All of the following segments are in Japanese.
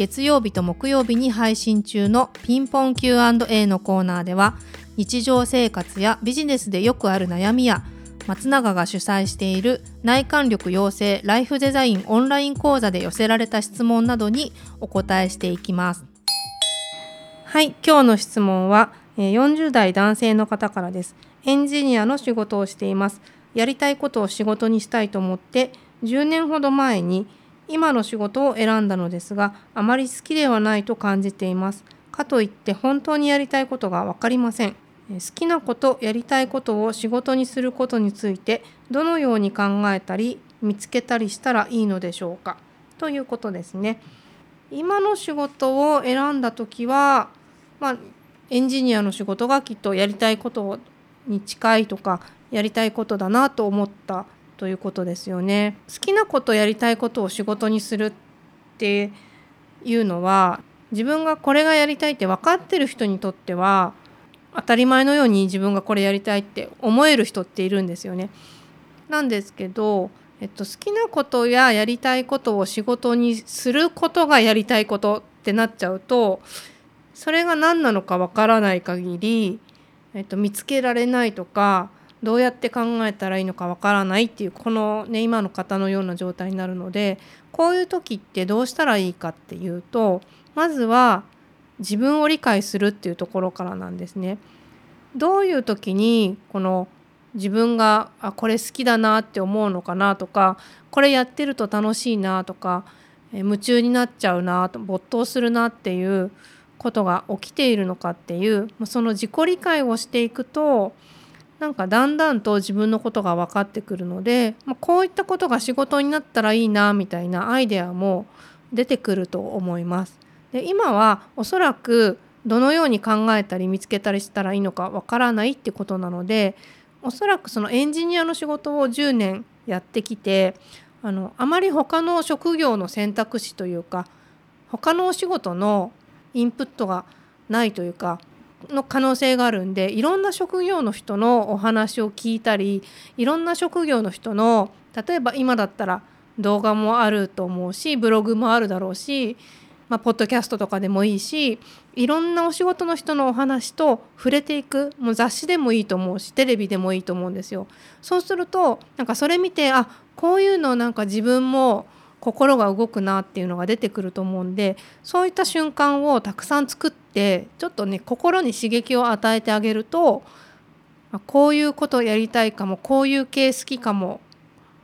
月曜日と木曜日に配信中のピンポン Q&A のコーナーでは日常生活やビジネスでよくある悩みや松永が主催している内観力養成ライフデザインオンライン講座で寄せられた質問などにお答えしていきます。はい今日の質問は40代男性の方からです。エンジニアの仕事をしています。やりたいことを仕事にしたいと思って10年ほど前に今の仕事を選んだのですがあまり好きではないと感じています。かといって本当にやりたいことが分かりません。好きなことやりたいことを仕事にすることについてどのように考えたり見つけたりしたらいいのでしょうか。ということですね。今の仕事を選んだ時はまあ、エンジニアの仕事がきっとやりたいことに近いとかやりたいことだなと思ったということですよね。好きなことやりたいことを仕事にするっていうのは自分がこれがやりたいって分かってる人にとっては当たり前のように自分がこれやりたいって思える人っているんですよね。なんですけど、えっと、好きなことややりたいことを仕事にすることがやりたいことってなっちゃうとそれが何なのかわからない限り、えっと、見つけられないとかどうやって考えたらいいのかわからないっていうこのね今の方のような状態になるのでこういう時ってどうしたらいいかっていうとまずは自分を理解するっていうところからなんですね。どういう時にこの自分があこれ好きだなって思うのかなとかこれやってると楽しいなとか夢中になっちゃうなと没頭するなっていうことが起きているのかっていうその自己理解をしていくとなんかだんだんと自分のことが分かってくるので、まあ、こういったことが仕事になったらいいなみたいなアイデアも出てくると思います。で今はおそらくどのように考えたり見つけたりしたらいいのかわからないってことなのでおそらくそのエンジニアの仕事を10年やってきてあのあまり他の職業の選択肢というか他のお仕事のインプットがないというかの可能性があるんでいろんな職業の人のお話を聞いたりいろんな職業の人の例えば今だったら動画もあると思うしブログもあるだろうし、まあ、ポッドキャストとかでもいいしいろんなお仕事の人のお話と触れていくもう雑誌でもいいと思うしテレビでもいいと思うんですよ。そうするとなんかそれ見てあこういうのなんか自分も心が動くなっていうのが出てくると思うんでそういった瞬間をたくさん作ってちょっとね心に刺激を与えてあげるとこういうことやりたいかもこういう系好きかも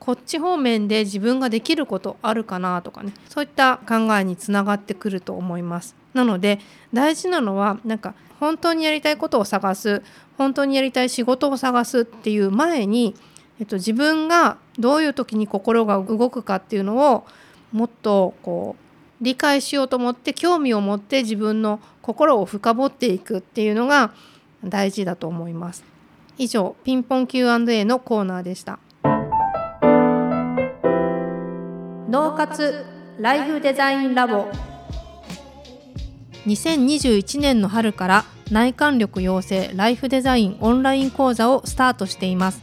こっち方面で自分ができることあるかなとかねそういった考えにつながってくると思います。なので大事なのはなんか本当にやりたいことを探す本当にやりたい仕事を探すっていう前にえっと、自分がどういう時に心が動くかっていうのをもっとこう理解しようと思って興味を持って自分の心を深掘っていくっていうのが大事だと思います。以上ピンポン Q&A のコーナーでした。脳活ライフデザインラボ2021年の春から内観力養成ライフデザインオンライン講座をスタートしています